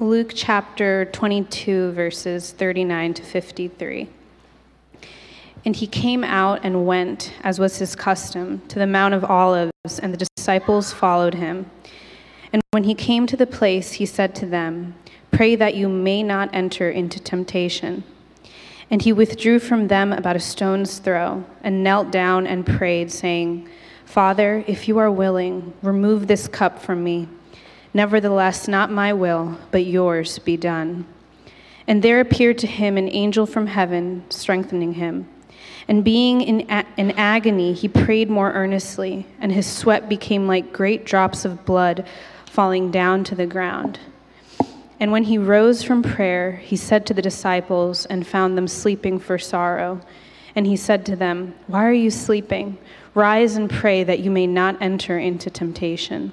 Luke chapter 22, verses 39 to 53. And he came out and went, as was his custom, to the Mount of Olives, and the disciples followed him. And when he came to the place, he said to them, Pray that you may not enter into temptation. And he withdrew from them about a stone's throw, and knelt down and prayed, saying, Father, if you are willing, remove this cup from me. Nevertheless, not my will, but yours be done. And there appeared to him an angel from heaven, strengthening him. And being in, a- in agony, he prayed more earnestly, and his sweat became like great drops of blood falling down to the ground. And when he rose from prayer, he said to the disciples, and found them sleeping for sorrow. And he said to them, Why are you sleeping? Rise and pray that you may not enter into temptation.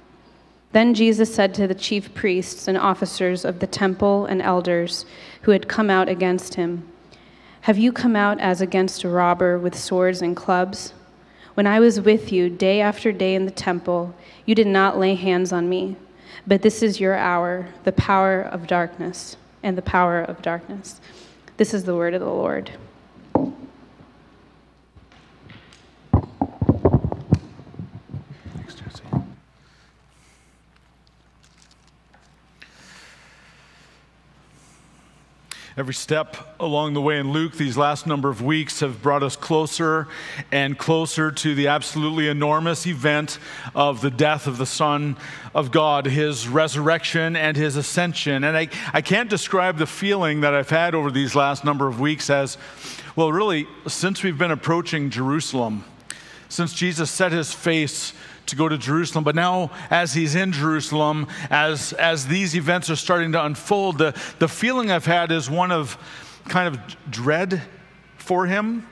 Then Jesus said to the chief priests and officers of the temple and elders who had come out against him, Have you come out as against a robber with swords and clubs? When I was with you day after day in the temple, you did not lay hands on me. But this is your hour, the power of darkness, and the power of darkness. This is the word of the Lord. Every step along the way in Luke, these last number of weeks have brought us closer and closer to the absolutely enormous event of the death of the Son of God, his resurrection and his ascension. And I, I can't describe the feeling that I've had over these last number of weeks as well, really, since we've been approaching Jerusalem, since Jesus set his face to go to Jerusalem. But now, as he's in Jerusalem, as, as these events are starting to unfold, the, the feeling I've had is one of kind of dread for him,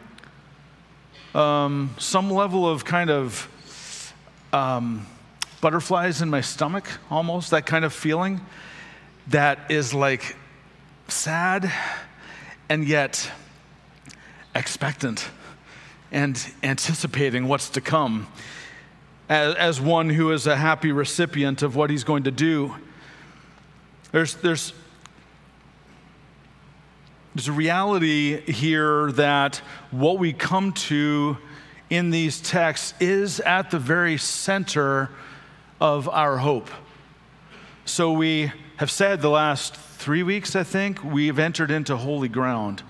um, some level of kind of um, butterflies in my stomach, almost, that kind of feeling that is like sad and yet expectant and anticipating what's to come as, as one who is a happy recipient of what he's going to do. There's, there's, there's a reality here that what we come to in these texts is at the very center of our hope. So we have said the last three weeks, I think, we've entered into holy ground.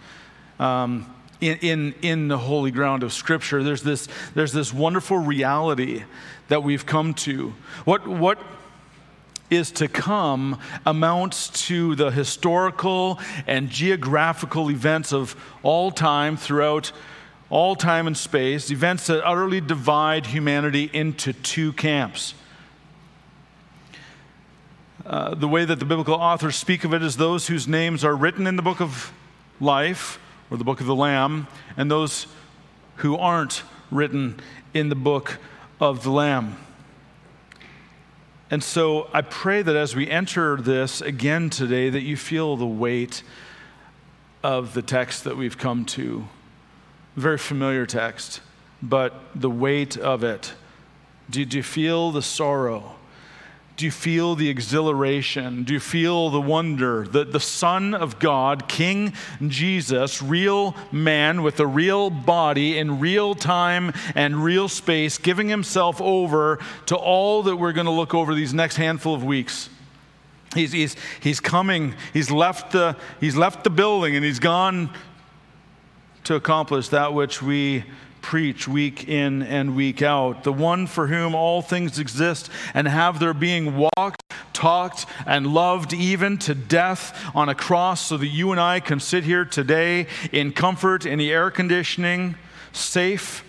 Um, in, in, in the holy ground of Scripture. There's this, there's this wonderful reality that we've come to. What, what is to come amounts to the historical and geographical events of all time throughout all time and space, events that utterly divide humanity into two camps. Uh, the way that the biblical authors speak of it is those whose names are written in the book of life or the book of the Lamb, and those who aren't written in the book of the Lamb. And so I pray that as we enter this again today, that you feel the weight of the text that we've come to. Very familiar text, but the weight of it. Did you feel the sorrow? Do you feel the exhilaration? Do you feel the wonder that the Son of God, King Jesus, real man with a real body in real time and real space, giving himself over to all that we're going to look over these next handful of weeks? He's, he's, he's coming, he's left, the, he's left the building and he's gone to accomplish that which we preach week in and week out, the one for whom all things exist and have their being walked, talked, and loved even to death on a cross so that you and I can sit here today in comfort, in the air conditioning, safe,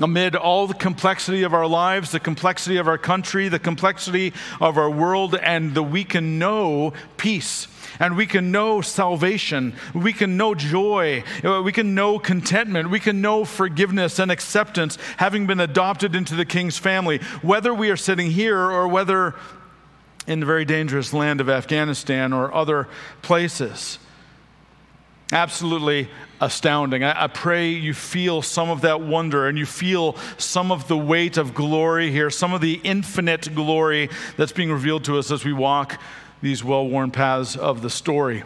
amid all the complexity of our lives, the complexity of our country, the complexity of our world, and that we can know peace. And we can know salvation. We can know joy. Uh, we can know contentment. We can know forgiveness and acceptance, having been adopted into the King's family. Whether we are sitting here or whether in the very dangerous land of Afghanistan or other places. Absolutely astounding. I, I, pray you feel some of that wonder and you feel some of the weight of glory here, some of the infinite glory that's being revealed to us as we walk these well worn paths of the story.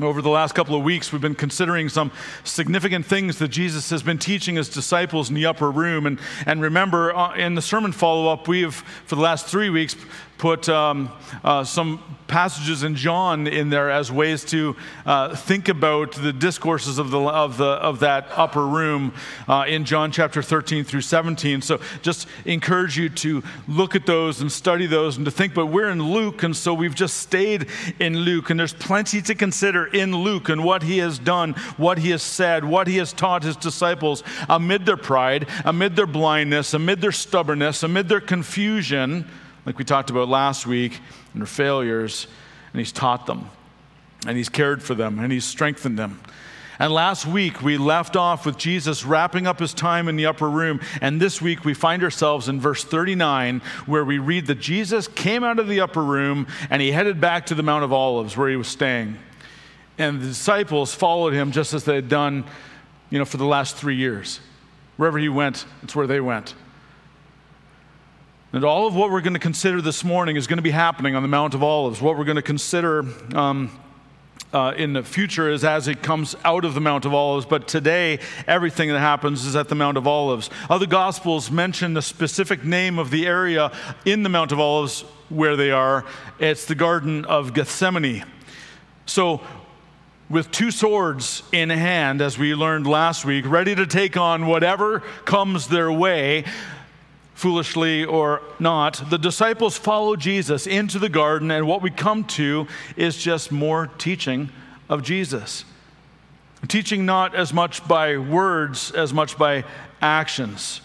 Over the last couple of weeks, we've been considering some significant things that Jesus has been teaching his disciples in the upper room. And, and remember, uh, in the sermon follow up, we've, for the last three weeks, put um, uh, some passages in John in there as ways to uh, think about the discourses of, the, of, the, of that upper room uh, in John chapter 13 through 17. So just encourage you to look at those and study those and to think, but we're in Luke, and so we've just stayed in Luke, and there's plenty to consider in Luke and what he has done, what he has said, what he has taught his disciples amid their pride, amid their blindness, amid their stubbornness, amid their confusion like we talked about last week, and their failures, and He's taught them, and He's cared for them, and He's strengthened them. And last week we left off with Jesus wrapping up his time in the upper room. And this week we find ourselves in verse 39, where we read that Jesus came out of the upper room and he headed back to the Mount of Olives where he was staying. And the disciples followed him just as they had done, you know, for the last three years. Wherever he went, it's where they went. And all of what we're going to consider this morning is going to be happening on the Mount of Olives. What we're going to consider um, uh, in the future is as it comes out of the Mount of Olives. But today, everything that happens is at the Mount of Olives. Other Gospels mention the specific name of the area in the Mount of Olives where they are. It's the Garden of Gethsemane. So, with two swords in hand, as we learned last week, ready to take on whatever comes their way, foolishly or not, the disciples follow Jesus into the garden, and what we come to is just more teaching of Jesus. Teaching not as much by words as much by actions.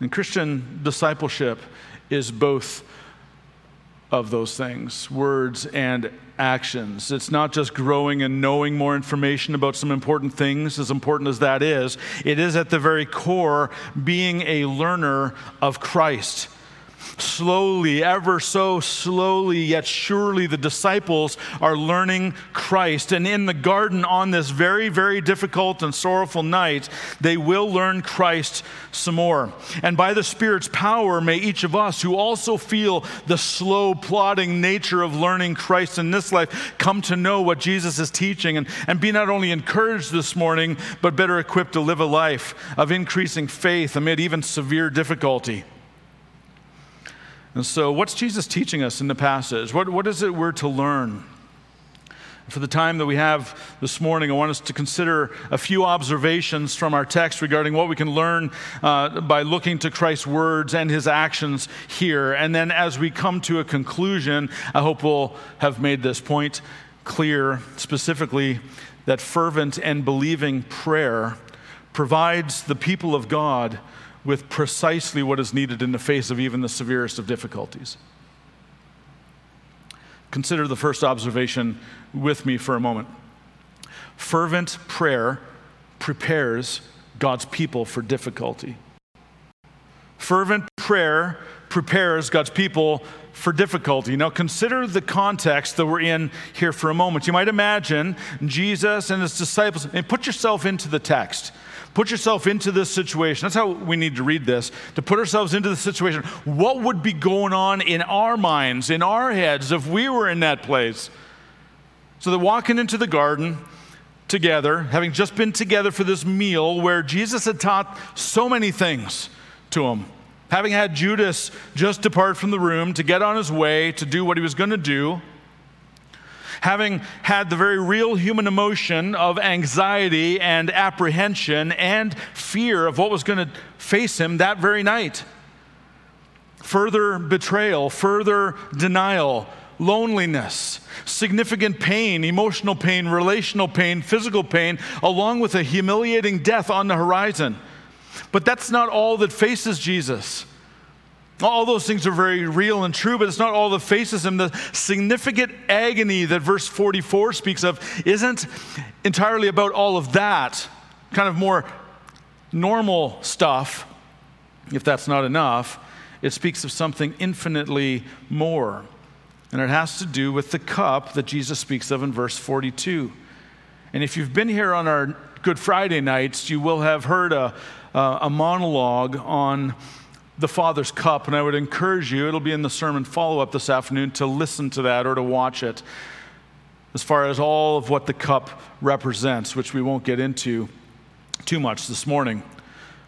And Christian discipleship is both of those things words and actions. It's not just growing and knowing more information about some important things, as important as that is. It is at the very core being a learner of Christ slowly, ever so slowly, yet surely, the disciples are learning Christ. And in the garden on this very, very difficult and sorrowful night, they will learn Christ some more. And by the Spirit's power, may each of us who also feel the slow, plodding nature of learning Christ in this life come to know what Jesus is teaching and, and be not only encouraged this morning, but better equipped to live a life of increasing faith amid even severe difficulty. And so, what's Jesus teaching us in the passage? What, what is it we're to learn? For the time that we have this morning, I want us to consider a few observations from our text regarding what we can learn uh, by looking to Christ's words and his actions here. And then, as we come to a conclusion, I hope we'll have made this point clear specifically that fervent and believing prayer provides the people of God with precisely what is needed in the face of even the severest of difficulties. Consider the first observation with me for a moment. Fervent prayer prepares God's people for difficulty. Fervent prayer prepares God's people for difficulty. Now, consider the context that we're in here for a moment. You might imagine Jesus and his disciples, and put yourself into the text. Put yourself into this situation. That's how we need to read this, to put ourselves into the situation. What would be going on in our minds, in our heads, if we were in that place? So they're walking into the garden together, having just been together for this meal where Jesus had taught so many things to them. Having had Judas just depart from the room to get on his way to do what he was going to do having had the very real human emotion of anxiety and apprehension and fear of what was going to face him that very night. Further betrayal, further denial, loneliness, significant pain, emotional pain, relational pain, physical pain, along with a humiliating death on the horizon. But that's not all that faces Jesus. All those things are very real and true, but it's not all the faces him. The significant agony that verse 44 speaks of isn't entirely about all of that, kind of more normal stuff, if that's not enough. It speaks of something infinitely more. And it has to do with the cup that Jesus speaks of in verse 42. And if you've been here on our Good Friday nights, you will have heard a, a monologue on the Father's cup, and I would encourage you, it'll be in the sermon follow up this afternoon, to listen to that or to watch it as far as all of what the cup represents, which we won't get into too much this morning.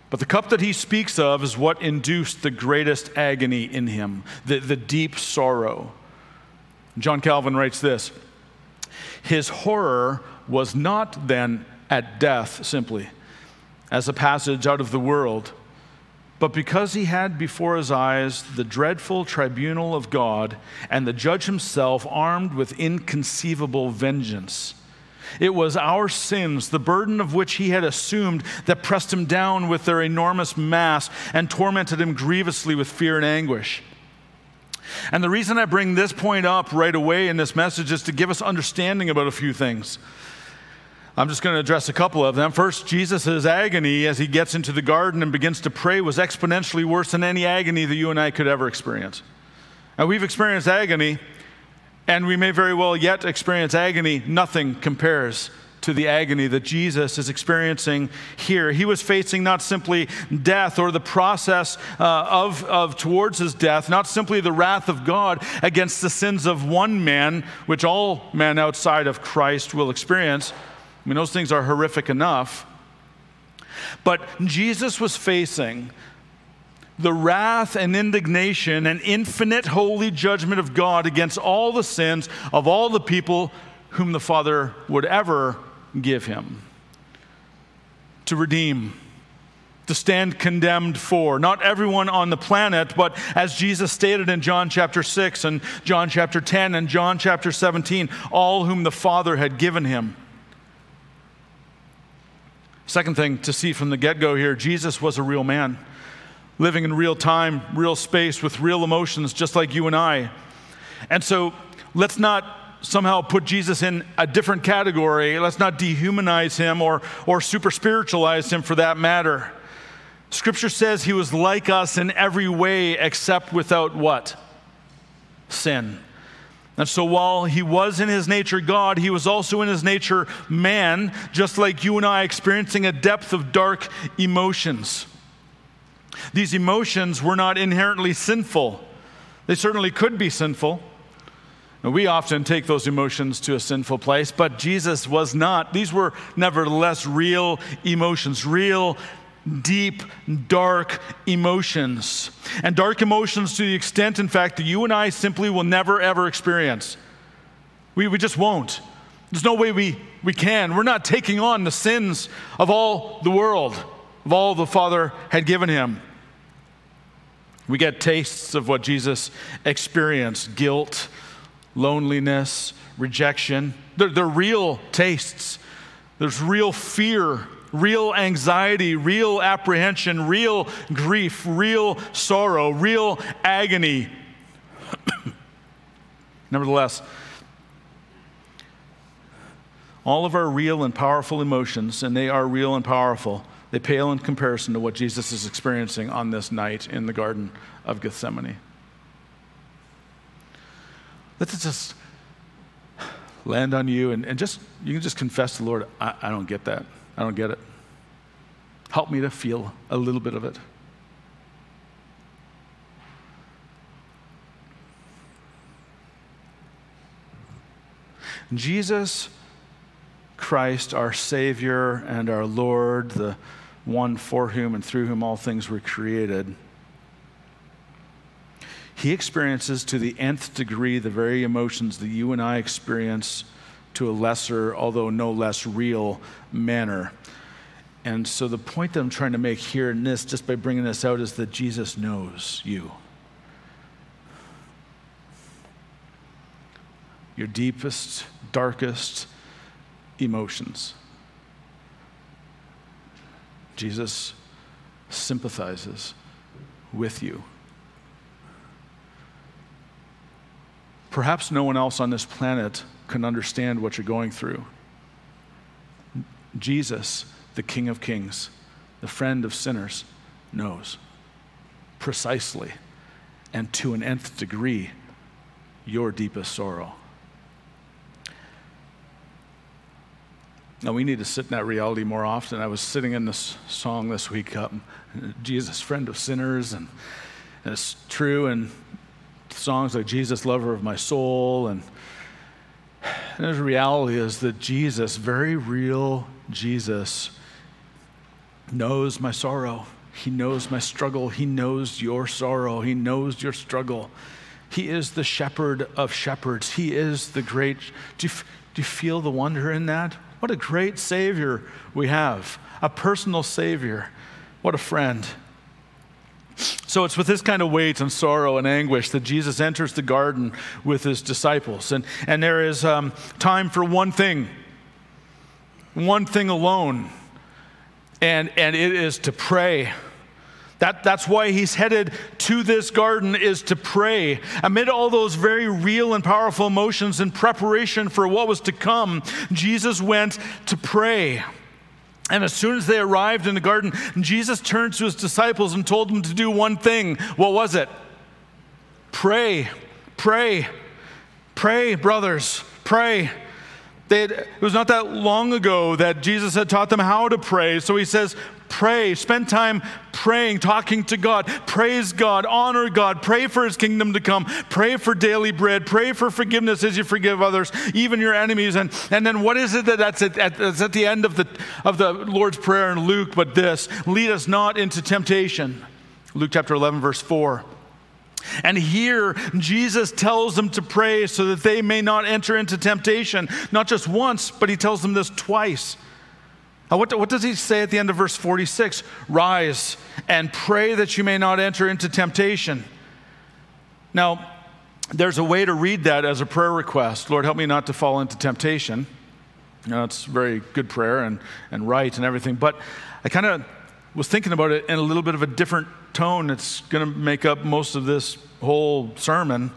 But the cup that he speaks of is what induced the greatest agony in him, the, the deep sorrow. John Calvin writes this His horror was not then at death simply, as a passage out of the world but because he had before his eyes the dreadful tribunal of God and the judge himself armed with inconceivable vengeance, it was our sins, the burden of which he had assumed, that pressed him down with their enormous mass and tormented him grievously with fear and anguish. And the reason I bring this point up right away in this message is to give us understanding about a few things. I'm just going to address a couple of them. First, Jesus' agony as he gets into the garden and begins to pray was exponentially worse than any agony that you and I could ever experience. Now, we've experienced agony, and we may very well yet experience agony. Nothing compares to the agony that Jesus is experiencing here. He was facing not simply death or the process uh, of, of towards his death, not simply the wrath of God against the sins of one man, which all men outside of Christ will experience I mean, those things are horrific enough. But Jesus was facing the wrath and indignation and infinite holy judgment of God against all the sins of all the people whom the Father would ever give him to redeem, to stand condemned for. Not everyone on the planet, but as Jesus stated in John chapter 6 and John chapter 10 and John chapter 17, all whom the Father had given him. Second thing to see from the get go here Jesus was a real man, living in real time, real space, with real emotions, just like you and I. And so let's not somehow put Jesus in a different category. Let's not dehumanize him or, or super spiritualize him for that matter. Scripture says he was like us in every way except without what? Sin. And so while he was in his nature God, he was also in his nature man, just like you and I, experiencing a depth of dark emotions. These emotions were not inherently sinful, they certainly could be sinful. We often take those emotions to a sinful place, but Jesus was not. These were nevertheless real emotions, real deep, dark emotions. And dark emotions to the extent, in fact, that you and I simply will never, ever experience. We, we just won't. There's no way we, we can. We're not taking on the sins of all the world, of all the Father had given him. We get tastes of what Jesus experienced guilt, loneliness, rejection. They're, they're real tastes. There's real fear real anxiety, real apprehension, real grief, real sorrow, real agony. Nevertheless, all of our real and powerful emotions, and they are real and powerful, they pale in comparison to what Jesus is experiencing on this night in the Garden of Gethsemane. Let's just land on you and, and just, you can just confess to the Lord, I, I don't get that. I don't get it. Help me to feel a little bit of it. Jesus Christ, our Savior and our Lord, the one for whom and through whom all things were created, he experiences to the nth degree the very emotions that you and I experience to a lesser, although no less real manner. And so the point that I'm trying to make here in this, just by bringing this out, is that Jesus knows you. your deepest, darkest emotions. Jesus sympathizes with you. Perhaps no one else on this planet can understand what you're going through. Jesus, the King of Kings, the friend of sinners, knows precisely and to an nth degree your deepest sorrow. Now, we need to sit in that reality more often. I was sitting in this song this week, um, Jesus, friend of sinners, and, and it's true, and songs like Jesus, lover of my soul, and, and the reality is that Jesus, very real Jesus, knows my sorrow. He knows my struggle. He knows your sorrow. He knows your struggle. He is the shepherd of shepherds. He is the great. Do you, do you feel the wonder in that? What a great Savior we have, a personal Savior. What a friend. So it's with this kind of weight and sorrow and anguish that Jesus enters the garden with his disciples. And, and there is um, time for one thing, one thing alone, and, and it is to pray. That, that's why he's headed to this garden is to pray. Amid all those very real and powerful emotions in preparation for what was to come, Jesus went to pray. And as soon as they arrived in the garden, Jesus turned to his disciples and told them to do one thing. What was it? Pray, pray, pray, brothers, pray. Had, it was not that long ago that Jesus had taught them how to pray. So he says, Pray, spend time praying, talking to God. Praise God, honor God, pray for his kingdom to come, pray for daily bread, pray for forgiveness as you forgive others, even your enemies. And, and then what is it that that's at, at, that's at the end of the, of the Lord's Prayer in Luke? But this lead us not into temptation. Luke chapter 11, verse 4. And here, Jesus tells them to pray so that they may not enter into temptation, not just once, but he tells them this twice. Uh, what, what does he say at the end of verse 46? Rise and pray that you may not enter into temptation. Now, there's a way to read that as a prayer request. Lord, help me not to fall into temptation. You know, it's very good prayer and, and right and everything. But I kind of was thinking about it in a little bit of a different tone. It's going to make up most of this whole sermon.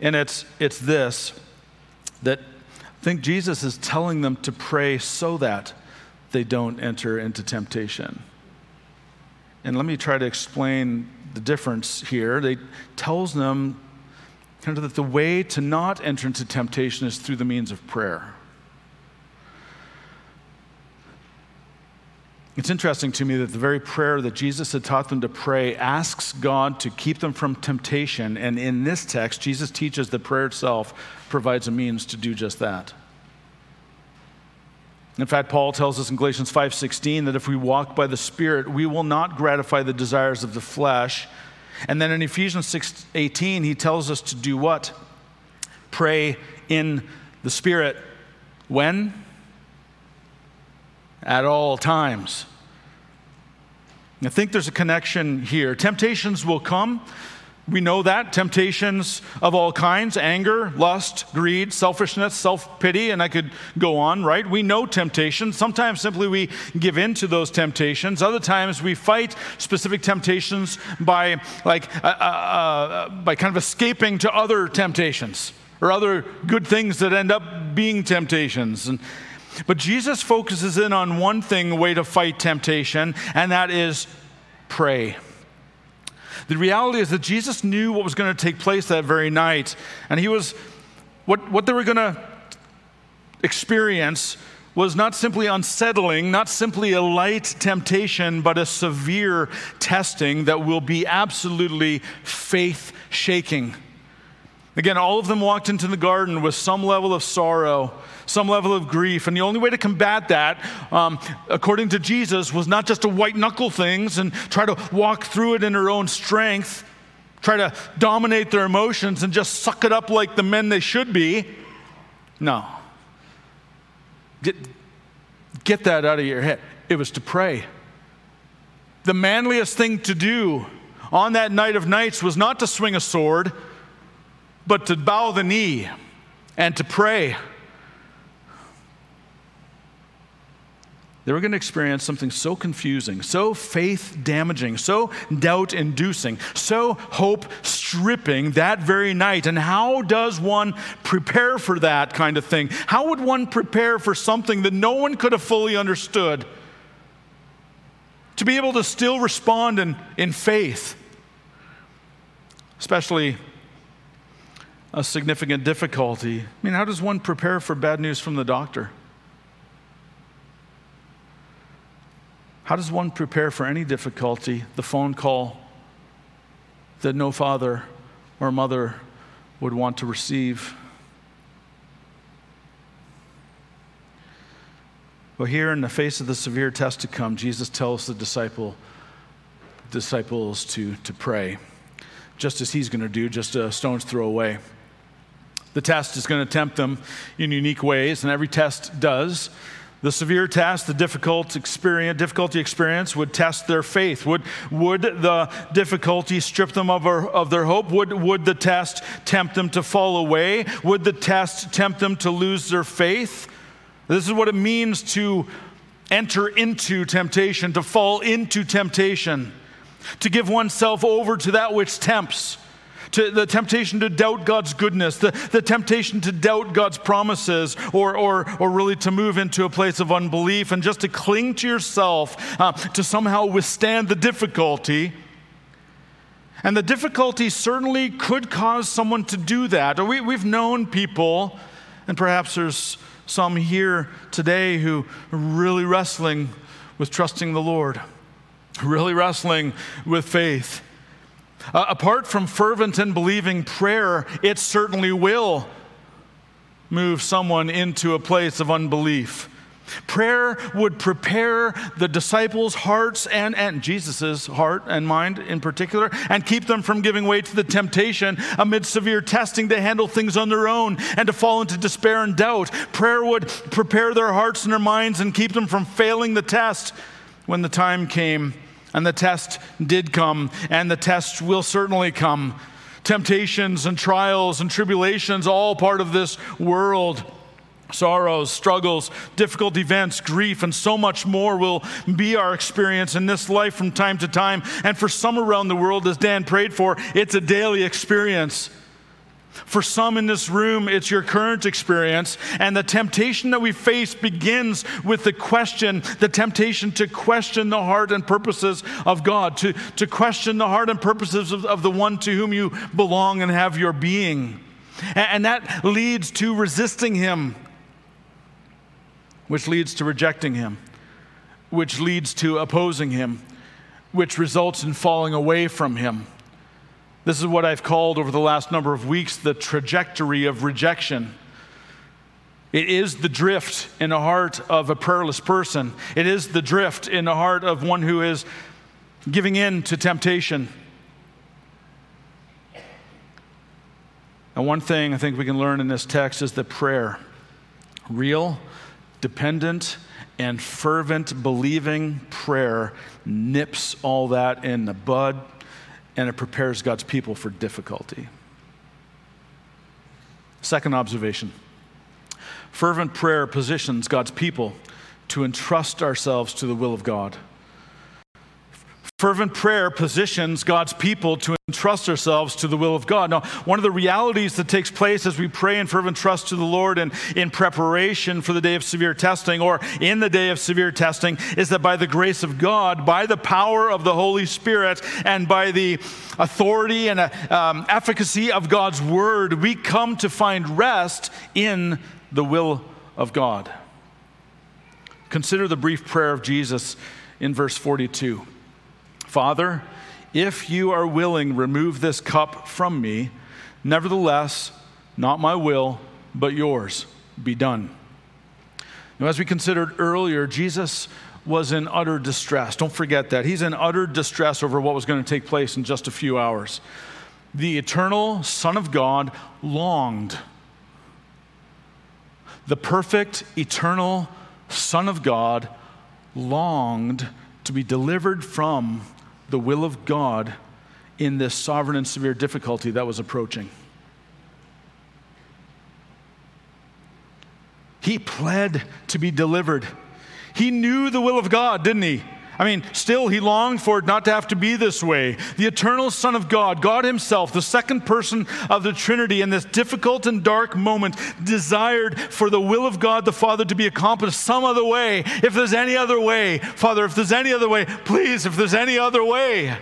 And it's, it's this that I think Jesus is telling them to pray so that they don't enter into temptation. And let me try to explain the difference here. They tells them kind of that the way to not enter into temptation is through the means of prayer. It's interesting to me that the very prayer that Jesus had taught them to pray asks God to keep them from temptation. And in this text, Jesus teaches that prayer itself provides a means to do just that. In fact, Paul tells us in Galatians 5:16 that if we walk by the Spirit, we will not gratify the desires of the flesh. And then in Ephesians 6:18, he tells us to do what? Pray in the Spirit. When? At all times. I think there's a connection here. Temptations will come. We know that. Temptations of all kinds anger, lust, greed, selfishness, self pity, and I could go on, right? We know temptations. Sometimes simply we give in to those temptations. Other times we fight specific temptations by, like, uh, uh, uh, by kind of escaping to other temptations or other good things that end up being temptations. And, but Jesus focuses in on one thing, way to fight temptation, and that is pray. The reality is that Jesus knew what was going to take place that very night, and he was what, what they were going to experience was not simply unsettling, not simply a light temptation, but a severe testing that will be absolutely faith shaking. Again, all of them walked into the garden with some level of sorrow, some level of grief. And the only way to combat that, um, according to Jesus, was not just to white knuckle things and try to walk through it in their own strength, try to dominate their emotions and just suck it up like the men they should be. No. Get, get that out of your head. It was to pray. The manliest thing to do on that night of nights was not to swing a sword, but to bow the knee and to pray. They were going to experience something so confusing, so faith damaging, so doubt inducing, so hope stripping that very night. And how does one prepare for that kind of thing? How would one prepare for something that no one could have fully understood? To be able to still respond in, in faith, especially a significant difficulty. I mean, how does one prepare for bad news from the doctor? How does one prepare for any difficulty? The phone call that no father or mother would want to receive. Well, here in the face of the severe test to come, Jesus tells the disciple, disciples to, to pray, just as he's going to do, just a stone's throw away. The test is going to tempt them in unique ways, and every test does. The severe test, the difficult experience, difficulty experience would test their faith. Would, would the difficulty strip them of, of their hope? Would, would the test tempt them to fall away? Would the test tempt them to lose their faith? This is what it means to enter into temptation, to fall into temptation, to give oneself over to that which tempts to the temptation to doubt God's goodness, the, the temptation to doubt God's promises, or, or, or really to move into a place of unbelief and just to cling to yourself uh, to somehow withstand the difficulty. And the difficulty certainly could cause someone to do that. We, we've known people, and perhaps there's some here today who are really wrestling with trusting the Lord, really wrestling with faith. Uh, apart from fervent and believing prayer, it certainly will move someone into a place of unbelief. Prayer would prepare the disciples' hearts and, and Jesus' heart and mind in particular, and keep them from giving way to the temptation amid severe testing to handle things on their own and to fall into despair and doubt. Prayer would prepare their hearts and their minds and keep them from failing the test when the time came and the test did come, and the test will certainly come. Temptations and trials and tribulations, all part of this world. Sorrows, struggles, difficult events, grief, and so much more will be our experience in this life from time to time. And for some around the world, as Dan prayed for, it's a daily experience. For some in this room, it's your current experience. And the temptation that we face begins with the question, the temptation to question the heart and purposes of God, to, to question the heart and purposes of, of the one to whom you belong and have your being. And, and that leads to resisting Him, which leads to rejecting Him, which leads to opposing Him, which results in falling away from Him. This is what I've called over the last number of weeks the trajectory of rejection. It is the drift in the heart of a prayerless person. It is the drift in the heart of one who is giving in to temptation. And one thing I think we can learn in this text is that prayer, real, dependent, and fervent, believing prayer, nips all that in the bud and it prepares God's people for difficulty. Second observation fervent prayer positions God's people to entrust ourselves to the will of God. Fervent prayer positions God's people to entrust ourselves to the will of God. Now, one of the realities that takes place as we pray in fervent trust to the Lord and in preparation for the day of severe testing or in the day of severe testing is that by the grace of God, by the power of the Holy Spirit, and by the authority and uh, um, efficacy of God's word, we come to find rest in the will of God. Consider the brief prayer of Jesus in verse 42. Father, if you are willing, remove this cup from me. Nevertheless, not my will, but yours be done. Now, as we considered earlier, Jesus was in utter distress. Don't forget that. He's in utter distress over what was going to take place in just a few hours. The eternal Son of God longed. The perfect, eternal Son of God longed to be delivered from the will of God in this sovereign and severe difficulty that was approaching. He pled to be delivered. He knew the will of God, didn't he? I mean, still, he longed for it not to have to be this way. The eternal Son of God, God Himself, the second person of the Trinity, in this difficult and dark moment, desired for the will of God the Father to be accomplished some other way. If there's any other way, Father, if there's any other way, please, if there's any other way.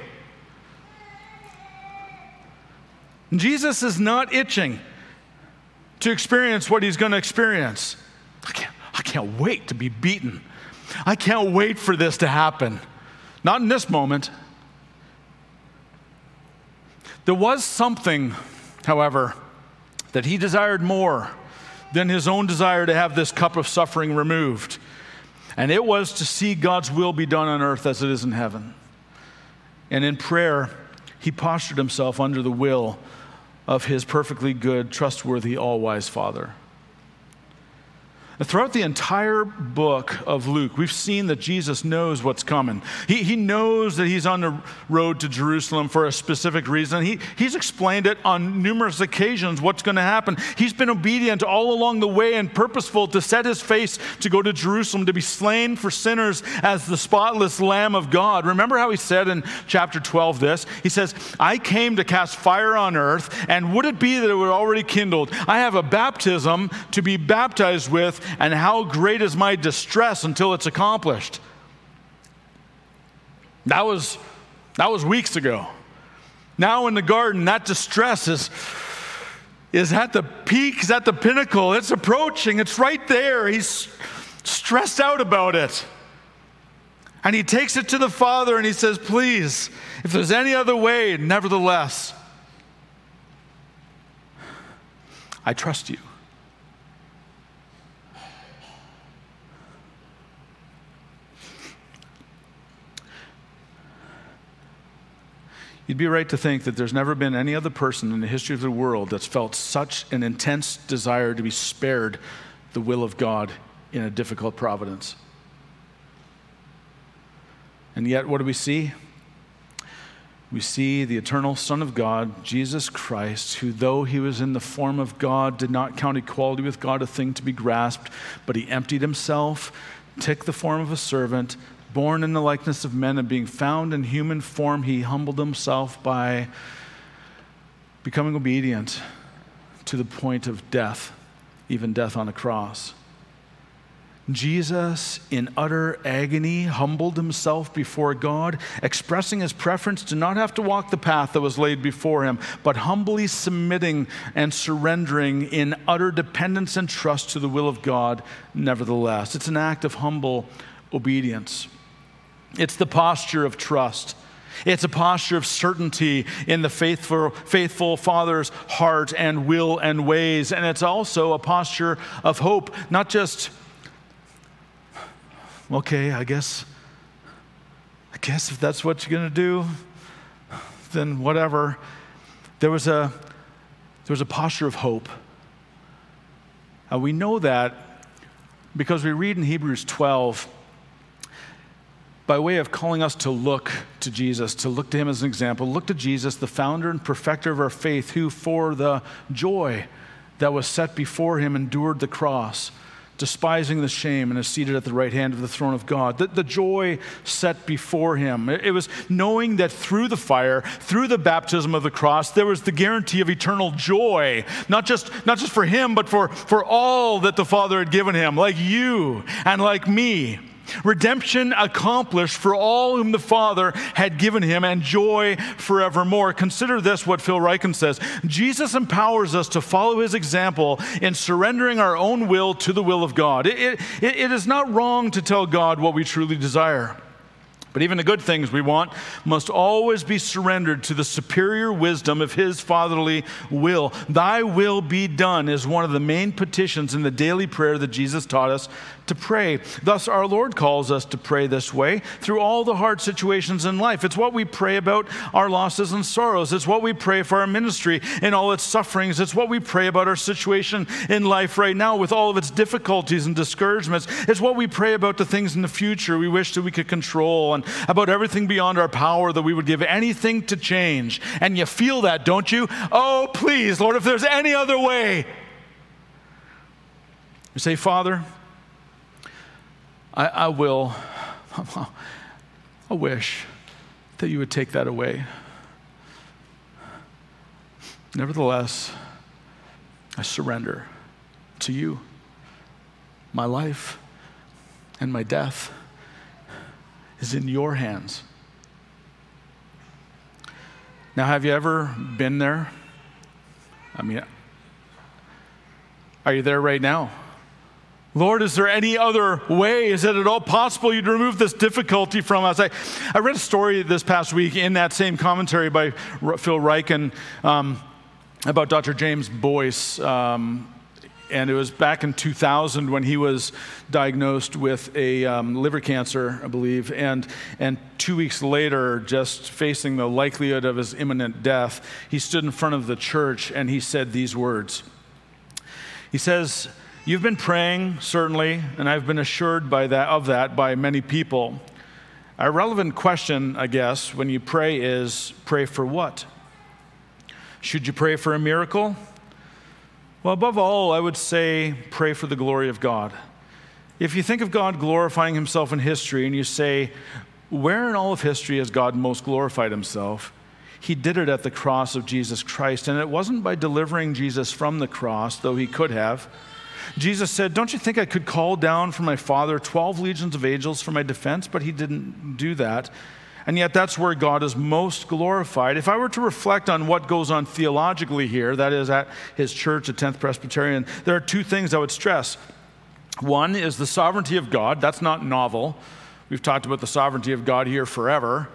Jesus is not itching to experience what he's going to experience. I can't, I can't wait to be beaten. I can't wait for this to happen. Not in this moment. There was something, however, that he desired more than his own desire to have this cup of suffering removed. And it was to see God's will be done on earth as it is in heaven. And in prayer, he postured himself under the will of his perfectly good, trustworthy, all wise Father. Throughout the entire book of Luke, we've seen that Jesus knows what's coming. He, he knows that he's on the road to Jerusalem for a specific reason. He, he's explained it on numerous occasions what's going to happen. He's been obedient all along the way and purposeful to set his face to go to Jerusalem to be slain for sinners as the spotless Lamb of God. Remember how he said in chapter 12 this? He says, I came to cast fire on earth, and would it be that it were already kindled? I have a baptism to be baptized with and how great is my distress until it's accomplished. That was, that was weeks ago. Now in the garden, that distress is, is at the peak, is at the pinnacle. It's approaching, it's right there. He's stressed out about it. And he takes it to the Father and he says, Please, if there's any other way, nevertheless, I trust you. You'd be right to think that there's never been any other person in the history of the world that's felt such an intense desire to be spared the will of God in a difficult providence. And yet, what do we see? We see the eternal Son of God, Jesus Christ, who, though he was in the form of God, did not count equality with God a thing to be grasped, but he emptied himself, took the form of a servant, born in the likeness of men and being found in human form, he humbled himself by becoming obedient to the point of death, even death on a cross. Jesus, in utter agony, humbled himself before God, expressing his preference to not have to walk the path that was laid before him, but humbly submitting and surrendering in utter dependence and trust to the will of God, nevertheless. It's an act of humble obedience. It's the posture of trust. It's a posture of certainty in the faithful, faithful Father's heart and will and ways. And it's also a posture of hope, not just, okay, I guess, I guess if that's what you're going to do, then whatever. There was a, there was a posture of hope. Uh, we know that because we read in Hebrews 12 by way of calling us to look to Jesus, to look to him as an example. Look to Jesus, the founder and perfecter of our faith, who for the joy that was set before him endured the cross, despising the shame, and is seated at the right hand of the throne of God. The, the joy set before him. It, it was knowing that through the fire, through the baptism of the cross, there was the guarantee of eternal joy, not just, not just for him, but for, for all that the Father had given him, like you and like me. Redemption accomplished for all whom the Father had given him, and joy forevermore. Consider this what Phil Ryken says Jesus empowers us to follow his example in surrendering our own will to the will of God. It, it, it is not wrong to tell God what we truly desire. But even the good things we want must always be surrendered to the superior wisdom of His fatherly will. Thy will be done is one of the main petitions in the daily prayer that Jesus taught us to pray. Thus, our Lord calls us to pray this way through all the hard situations in life. It's what we pray about our losses and sorrows. It's what we pray for our ministry in all its sufferings. It's what we pray about our situation in life right now with all of its difficulties and discouragements. It's what we pray about the things in the future we wish that we could control and about everything beyond our power that we would give anything to change. And you feel that, don't you? Oh, please, Lord, if there's any other way. You say, Father, I, I will, I wish that you would take that away. Nevertheless, I surrender to you my life and my death is in your hands. Now, have you ever been there? I mean, are you there right now? Lord, is there any other way? Is it at all possible you'd remove this difficulty from us? I, I read a story this past week in that same commentary by Phil Ryken um, about Dr. James Boice. Um, and it was back in 2000 when he was diagnosed with a um, liver cancer, I believe. And, and two weeks later, just facing the likelihood of his imminent death, he stood in front of the church and he said these words. He says, You've been praying, certainly, and I've been assured by that, of that by many people. A relevant question, I guess, when you pray is pray for what? Should you pray for a miracle? Well, above all, I would say pray for the glory of God. If you think of God glorifying himself in history and you say, where in all of history has God most glorified himself? He did it at the cross of Jesus Christ. And it wasn't by delivering Jesus from the cross, though he could have. Jesus said, Don't you think I could call down from my Father 12 legions of angels for my defense? But he didn't do that. And yet, that's where God is most glorified. If I were to reflect on what goes on theologically here, that is at his church, at 10th Presbyterian, there are two things I would stress. One is the sovereignty of God. That's not novel. We've talked about the sovereignty of God here forever.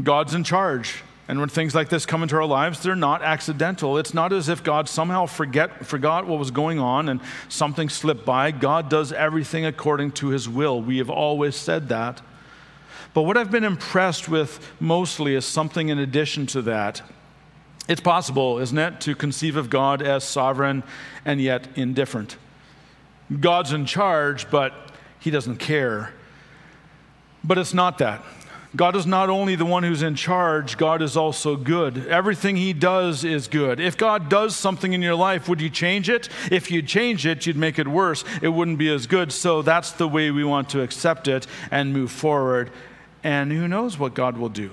God's in charge. And when things like this come into our lives, they're not accidental. It's not as if God somehow forget, forgot what was going on and something slipped by. God does everything according to his will. We have always said that. But what I've been impressed with mostly is something in addition to that. It's possible, isn't it, to conceive of God as sovereign and yet indifferent. God's in charge, but he doesn't care. But it's not that. God is not only the one who's in charge, God is also good. Everything He does is good. If God does something in your life, would you change it? If you change it, you'd make it worse. It wouldn't be as good. So that's the way we want to accept it and move forward and who knows what God will do.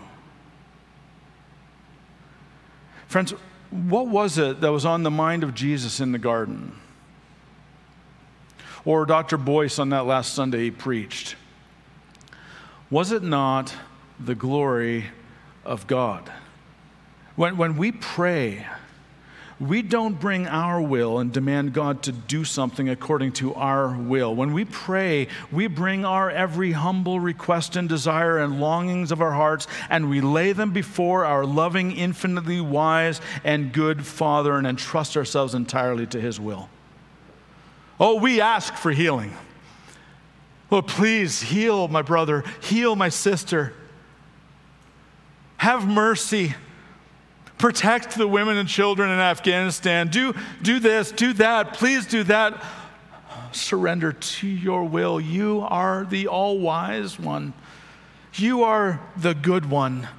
Friends, what was it that was on the mind of Jesus in the garden? Or Dr. Boice on that last Sunday he preached? Was it not the glory of God? When, when we pray, we don't bring our will and demand God to do something according to our will. When we pray, we bring our every humble request and desire and longings of our hearts and we lay them before our loving, infinitely wise, and good Father and entrust ourselves entirely to His will. Oh, we ask for healing. Lord, please heal my brother, heal my sister. Have mercy protect the women and children in Afghanistan. Do, do this, do that, please do that. Surrender to your will. You are the all wise one, you are the good one.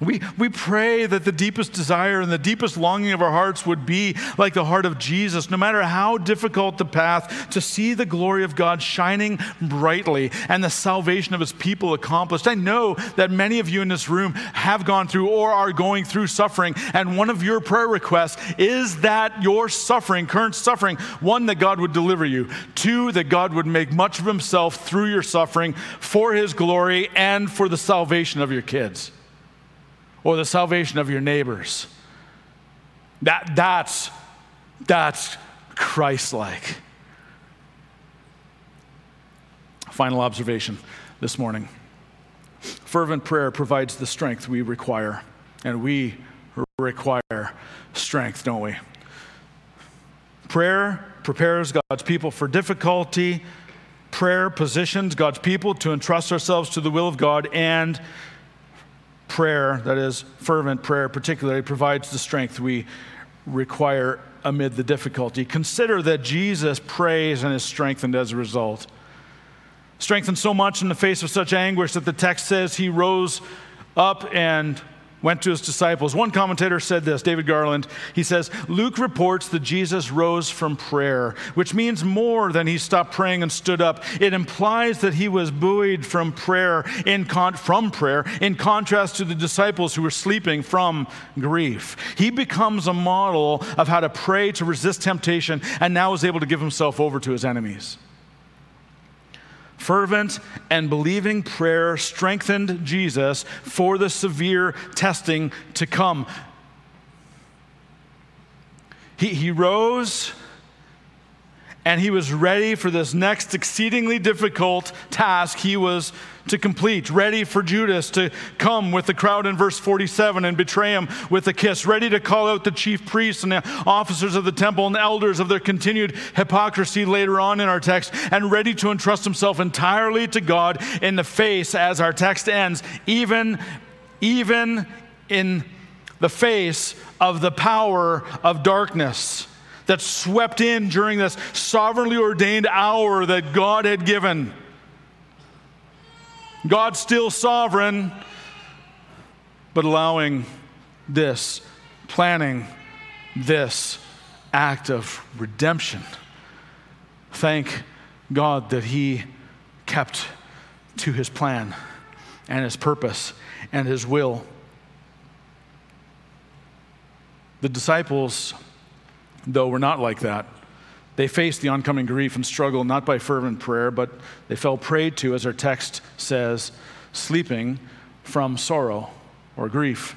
We, we pray that the deepest desire and the deepest longing of our hearts would be like the heart of Jesus, no matter how difficult the path, to see the glory of God shining brightly and the salvation of his people accomplished. I know that many of you in this room have gone through or are going through suffering, and one of your prayer requests is that your suffering, current suffering, one, that God would deliver you, two, that God would make much of himself through your suffering for his glory and for the salvation of your kids or the salvation of your neighbors. That, that's, that's Christ like. Final observation this morning fervent prayer provides the strength we require, and we require strength, don't we? Prayer prepares God's people for difficulty. Prayer positions God's people to entrust ourselves to the will of God and prayer, that is, fervent prayer particularly, provides the strength we require amid the difficulty. Consider that Jesus prays and is strengthened as a result. Strengthened so much in the face of such anguish that the text says he rose up and went to his disciples. One commentator said this, David Garland. He says, Luke reports that Jesus rose from prayer, which means more than he stopped praying and stood up. It implies that he was buoyed from prayer in con- from prayer in contrast to the disciples who were sleeping from grief. He becomes a model of how to pray to resist temptation and now is able to give himself over to his enemies. Fervent and believing prayer strengthened Jesus for the severe testing to come. He, he rose and he was ready for this next exceedingly difficult task he was to complete, ready for Judas to come with the crowd in verse 47 and betray him with a kiss, ready to call out the chief priests and the officers of the temple and the elders of their continued hypocrisy later on in our text, and ready to entrust himself entirely to God in the face as our text ends, even, even in the face of the power of darkness that swept in during this sovereignly ordained hour that God had given. God still sovereign, but allowing this, planning this act of redemption. Thank God that He kept to His plan and His purpose and His will. The disciples though, were not like that. They faced the oncoming grief and struggle not by fervent prayer, but they fell prey to, as our text says, sleeping from sorrow or grief.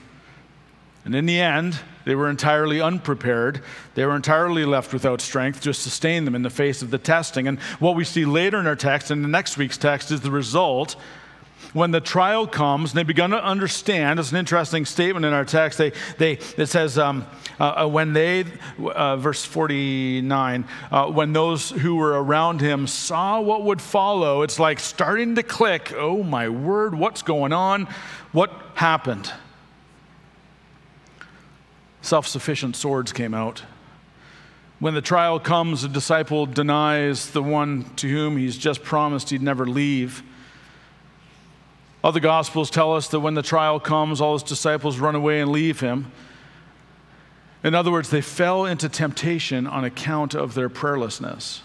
And in the end, they were entirely unprepared. They were entirely left without strength to sustain them in the face of the testing. And what we see later in our text, in the next week's text, is the result when the trial comes they begin to understand, it's an interesting statement in our text. They, they, it says, um, uh, uh, when they, uh, verse 49, uh, when those who were around him saw what would follow, it's like starting to click. Oh my word, what's going on? What happened? Self sufficient swords came out. When the trial comes, a disciple denies the one to whom he's just promised he'd never leave. Other gospels tell us that when the trial comes, all his disciples run away and leave him. In other words, they fell into temptation on account of their prayerlessness.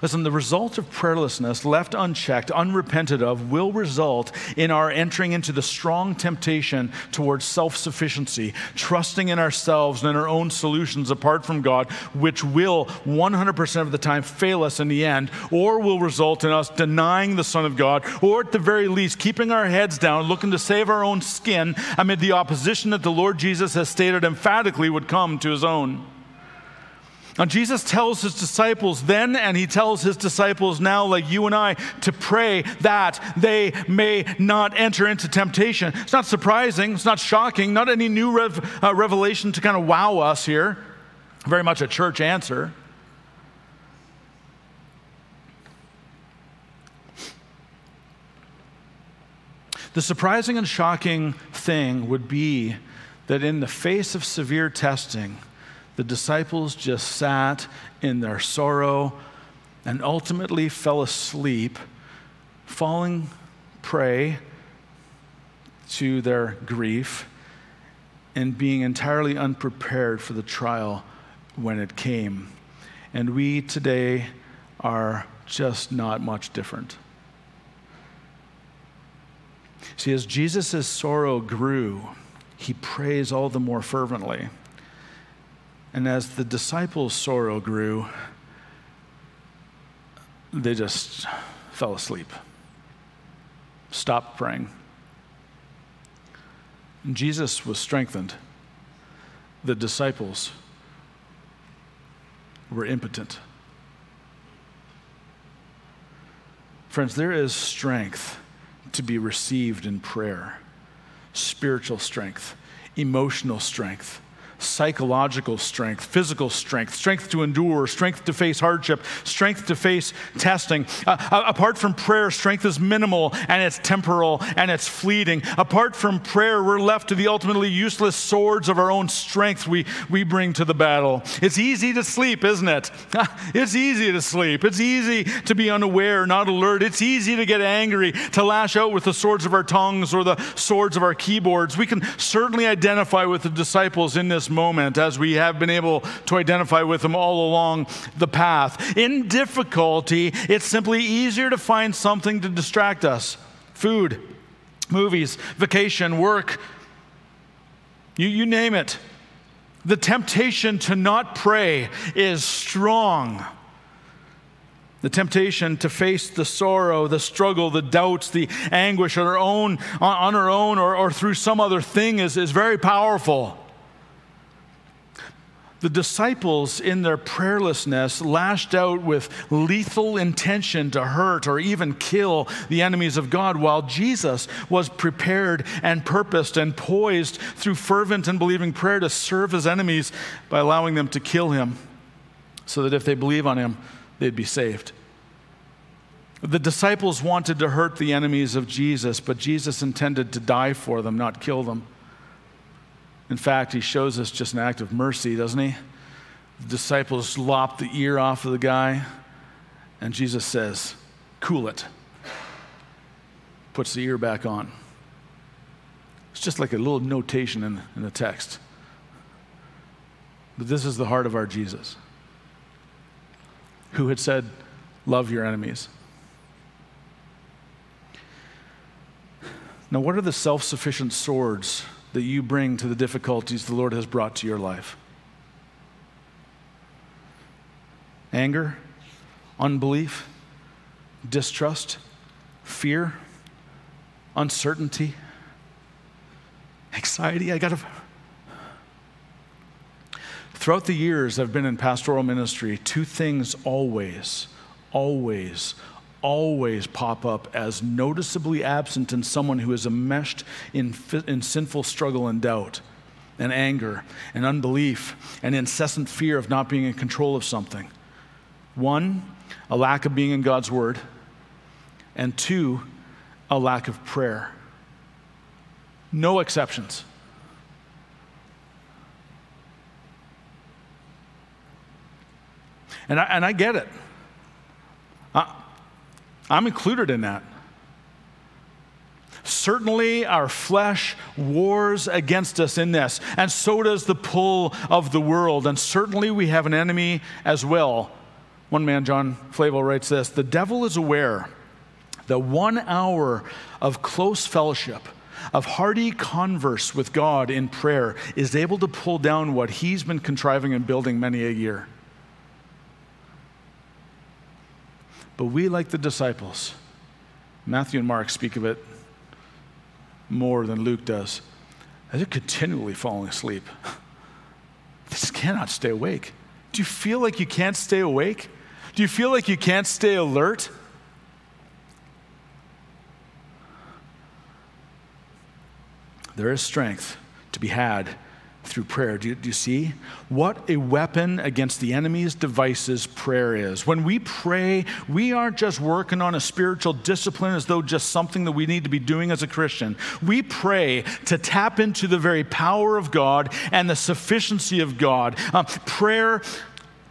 Listen, the result of prayerlessness, left unchecked, unrepented of, will result in our entering into the strong temptation towards self sufficiency, trusting in ourselves and in our own solutions apart from God, which will 100% of the time fail us in the end, or will result in us denying the Son of God, or at the very least, keeping our heads down, looking to save our own skin amid the opposition that the Lord Jesus has stated emphatically would come to his own. Now, Jesus tells his disciples then, and he tells his disciples now, like you and I, to pray that they may not enter into temptation. It's not surprising, it's not shocking, not any new rev- uh, revelation to kind of wow us here. Very much a church answer. The surprising and shocking thing would be that in the face of severe testing, the disciples just sat in their sorrow and ultimately fell asleep, falling prey to their grief and being entirely unprepared for the trial when it came. And we today are just not much different. See, as Jesus' sorrow grew, he prays all the more fervently. And as the disciples' sorrow grew, they just fell asleep, stopped praying. And Jesus was strengthened. The disciples were impotent. Friends, there is strength to be received in prayer spiritual strength, emotional strength psychological strength, physical strength, strength to endure, strength to face hardship, strength to face testing. Uh, uh, apart from prayer, strength is minimal and it's temporal and it's fleeting. Apart from prayer, we're left to the ultimately useless swords of our own strength we, we bring to the battle. It's easy to sleep, isn't it? it's easy to sleep. It's easy to be unaware, not alert. It's easy to get angry, to lash out with the swords of our tongues or the swords of our keyboards. We can certainly identify with the disciples in this moment as we have been able to identify with them all along the path. In difficulty, it's simply easier to find something to distract us food, movies, vacation, work, you, you name it. The temptation to not pray is strong. The temptation to face the sorrow, the struggle, the doubts, the anguish on our own, on our own or, or through some other thing is, is very powerful. The disciples, in their prayerlessness, lashed out with lethal intention to hurt or even kill the enemies of God, while Jesus was prepared and purposed and poised through fervent and believing prayer to serve his enemies by allowing them to kill him so that if they believe on him, they'd be saved. The disciples wanted to hurt the enemies of Jesus, but Jesus intended to die for them, not kill them. In fact, he shows us just an act of mercy, doesn't he? The disciples lop the ear off of the guy, and Jesus says, Cool it. Puts the ear back on. It's just like a little notation in, in the text. But this is the heart of our Jesus, who had said, Love your enemies. Now, what are the self sufficient swords that you bring to the difficulties the Lord has brought to your life? Anger, unbelief, distrust, fear, uncertainty, anxiety. I got to. Throughout the years I've been in pastoral ministry, two things always, always, always pop up as noticeably absent in someone who is enmeshed in, in sinful struggle and doubt and anger and unbelief and incessant fear of not being in control of something. One, a lack of being in God's Word, and two, a lack of prayer. No exceptions. And I, and I get it. I'm included in that. Certainly, our flesh wars against us in this, and so does the pull of the world. And certainly, we have an enemy as well. One man, John Flavel, writes this The devil is aware that one hour of close fellowship, of hearty converse with God in prayer, is able to pull down what he's been contriving and building many a year. But we, like the disciples, Matthew and Mark speak of it more than Luke does, they're continually falling asleep. They just cannot stay awake. Do you feel like you can't stay awake? Do you feel like you can't stay alert? There is strength to be had through prayer. Do you, do you, see? What a weapon against the enemy's devices prayer is. When we pray, we aren't just working on a spiritual discipline as though just something that we need to be doing as a Christian. We pray to tap into the very power of God and the sufficiency of God. Um, prayer,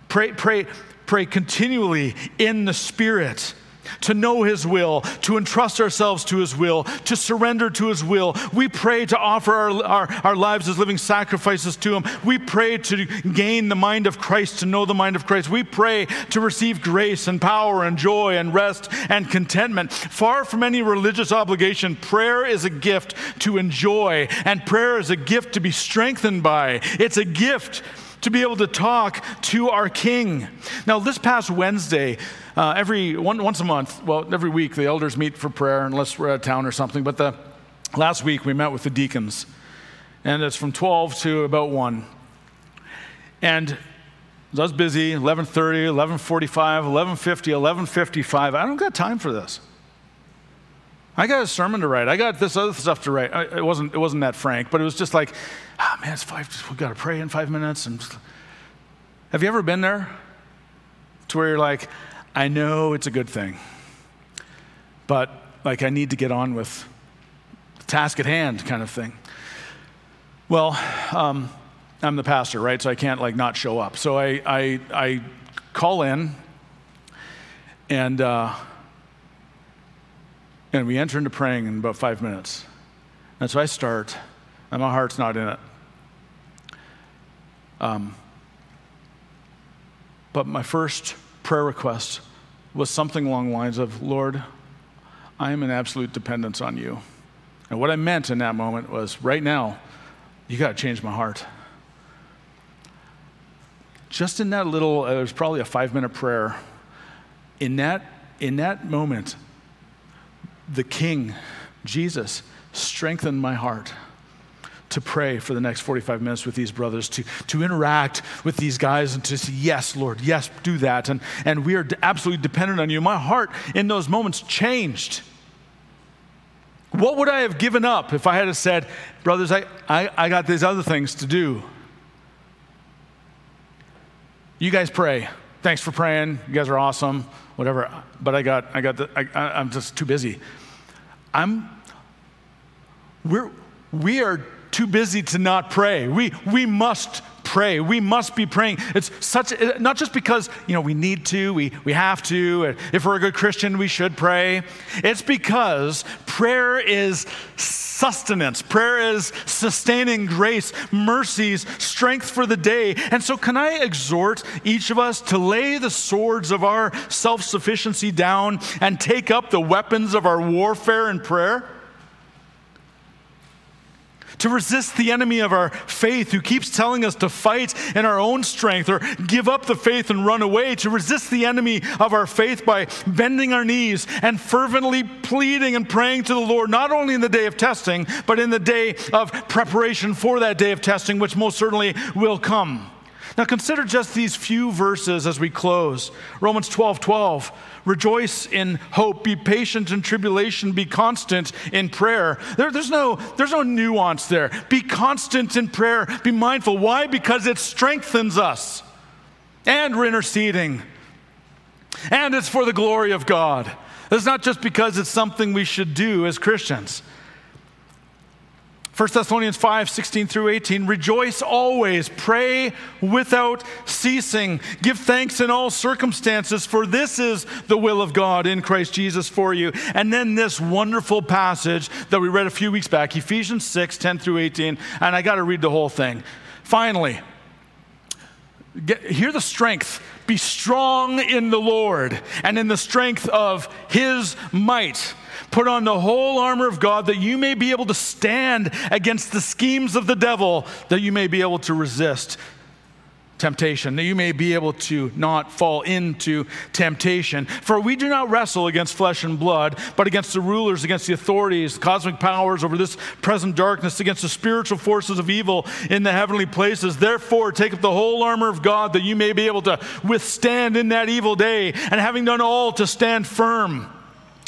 pray, pray, pray continually in the Spirit to know His will, to entrust ourselves to His will, to surrender to His will. We pray to offer our, our, our lives as living sacrifices to Him. We pray to gain the mind of Christ, to know the mind of Christ. We pray to receive grace and power and joy and rest and contentment. Far from any religious obligation, prayer is a gift to enjoy, and prayer is a gift to be strengthened by. It's a gift to be able to talk to our King. Now, this past Wednesday, uh, every one, once a month, well, every week, the elders meet for prayer unless we're out of town or something. But the last week we met with the deacons, and it's from 12 to about 1. And I was busy, 11:30, 11:45, 11:50, 11:55. I don't got time for this. I got a sermon to write. I got this other stuff to write. It wasn't, it wasn't that frank, but it was just like, oh, man, it's five, we've got to pray in five minutes. And just, have you ever been there to where you're like, I know it's a good thing, but like I need to get on with the task at hand kind of thing. Well, um, I'm the pastor, right? So I can't like not show up. So I, I, I call in and, uh, and we enter into praying in about five minutes. And so I start, and my heart's not in it. Um, but my first prayer request was something along the lines of, Lord, I am in absolute dependence on you. And what I meant in that moment was, right now, you got to change my heart. Just in that little, uh, it was probably a five minute prayer. In that, in that moment, the King, Jesus, strengthened my heart to pray for the next 45 minutes with these brothers, to, to interact with these guys and to say, Yes, Lord, yes, do that. And, and we are absolutely dependent on you. My heart in those moments changed. What would I have given up if I had said, Brothers, I, I, I got these other things to do? You guys pray. Thanks for praying. You guys are awesome. Whatever. But I got, I got the, I, I'm just too busy. I'm, we're, we are too busy to not pray. We, we must pray. We must be praying. It's such, not just because, you know, we need to, we, we have to. Uh, if we're a good Christian, we should pray. It's because prayer is sustenance. Prayer is sustaining grace, mercies, strength for the day. And so, can I exhort each of us to lay the swords of our self sufficiency down and take up the weapons of our warfare in prayer? To resist the enemy of our faith who keeps telling us to fight in our own strength or give up the faith and run away, to resist the enemy of our faith by bending our knees and fervently pleading and praying to the Lord, not only in the day of testing, but in the day of preparation for that day of testing, which most certainly will come. Now consider just these few verses as we close. Romans 12 12. Rejoice in hope, be patient in tribulation, be constant in prayer. There, there's, no, there's no nuance there. Be constant in prayer, be mindful. Why? Because it strengthens us. And we're interceding. And it's for the glory of God. It's not just because it's something we should do as Christians. 1 Thessalonians 5 16 through 18. Rejoice always, pray without ceasing, give thanks in all circumstances, for this is the will of God in Christ Jesus for you. And then this wonderful passage that we read a few weeks back, Ephesians 6 10 through 18. And I got to read the whole thing. Finally, Get, hear the strength. Be strong in the Lord and in the strength of his might. Put on the whole armor of God that you may be able to stand against the schemes of the devil, that you may be able to resist temptation, that you may be able to not fall into temptation. For we do not wrestle against flesh and blood, but against the rulers, against the authorities, the cosmic powers over this present darkness, against the spiritual forces of evil in the heavenly places. Therefore, take up the whole armor of God that you may be able to withstand in that evil day, and having done all, to stand firm.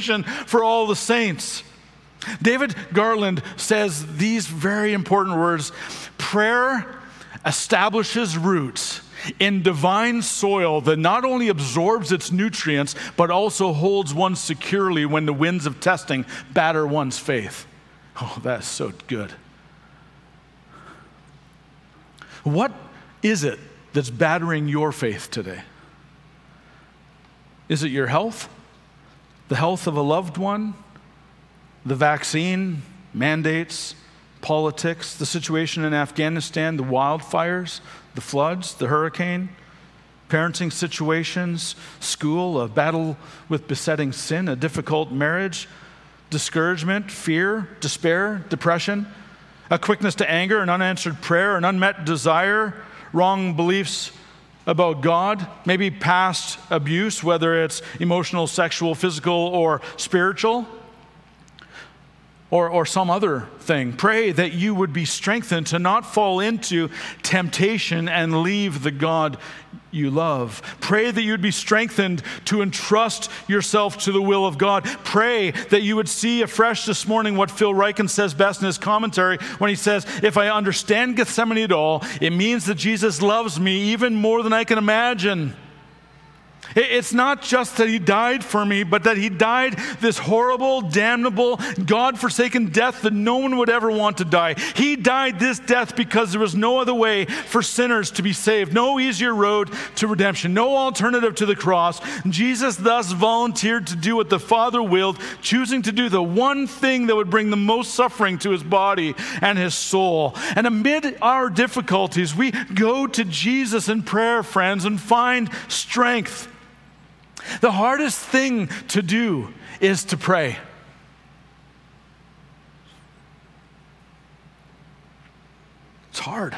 for all the saints. David Garland says these very important words prayer establishes roots in divine soil that not only absorbs its nutrients, but also holds one securely when the winds of testing batter one's faith. Oh, that's so good. What is it that's battering your faith today? Is it your health? The health of a loved one, the vaccine mandates, politics, the situation in Afghanistan, the wildfires, the floods, the hurricane, parenting situations, school, a battle with besetting sin, a difficult marriage, discouragement, fear, despair, depression, a quickness to anger, an unanswered prayer, an unmet desire, wrong beliefs about God, maybe past abuse, whether it's emotional, sexual, physical, or spiritual or, or some other thing. Pray that you would be strengthened to not fall into temptation and leave the God you love. Pray that you'd be strengthened to entrust yourself to the will of God. Pray that you would see afresh this morning what Phil Ryken says best in his commentary when he says, If I understand Gethsemane at all, it means that Jesus loves me even more than I can imagine. It's not just that he died for me, but that he died this horrible, damnable, God forsaken death that no one would ever want to die. He died this death because there was no other way for sinners to be saved, no easier road to redemption, no alternative to the cross. Jesus thus volunteered to do what the Father willed, choosing to do the one thing that would bring the most suffering to his body and his soul. And amid our difficulties, we go to Jesus in prayer, friends, and find strength. The hardest thing to do is to pray. It's hard.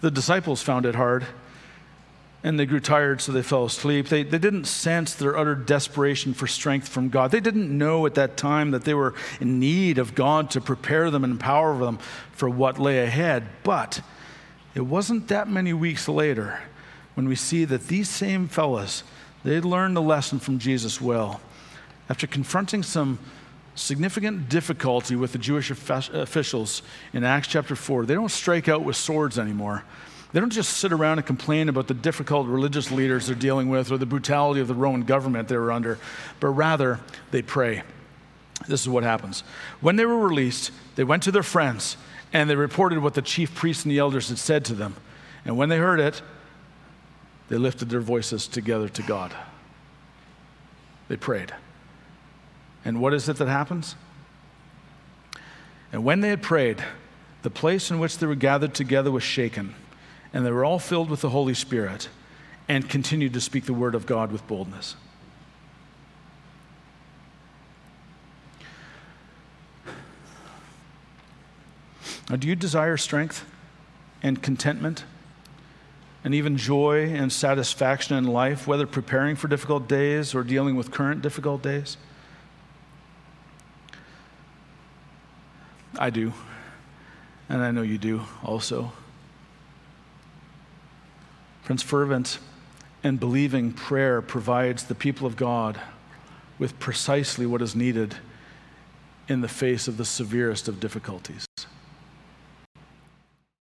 The disciples found it hard and they grew tired, so they fell asleep. They, they didn't sense their utter desperation for strength from God. They didn't know at that time that they were in need of God to prepare them and empower them for what lay ahead. But it wasn't that many weeks later when we see that these same fellas, they learned the lesson from Jesus well. After confronting some significant difficulty with the Jewish officials in Acts chapter 4, they don't strike out with swords anymore. They don't just sit around and complain about the difficult religious leaders they're dealing with or the brutality of the Roman government they were under, but rather they pray. This is what happens. When they were released, they went to their friends and they reported what the chief priests and the elders had said to them. And when they heard it, they lifted their voices together to God. They prayed. And what is it that happens? And when they had prayed, the place in which they were gathered together was shaken, and they were all filled with the Holy Spirit and continued to speak the word of God with boldness. Now, do you desire strength and contentment? And even joy and satisfaction in life, whether preparing for difficult days or dealing with current difficult days? I do, and I know you do also. Friends, fervent and believing prayer provides the people of God with precisely what is needed in the face of the severest of difficulties.